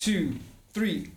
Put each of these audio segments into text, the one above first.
two, three.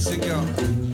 Mexico.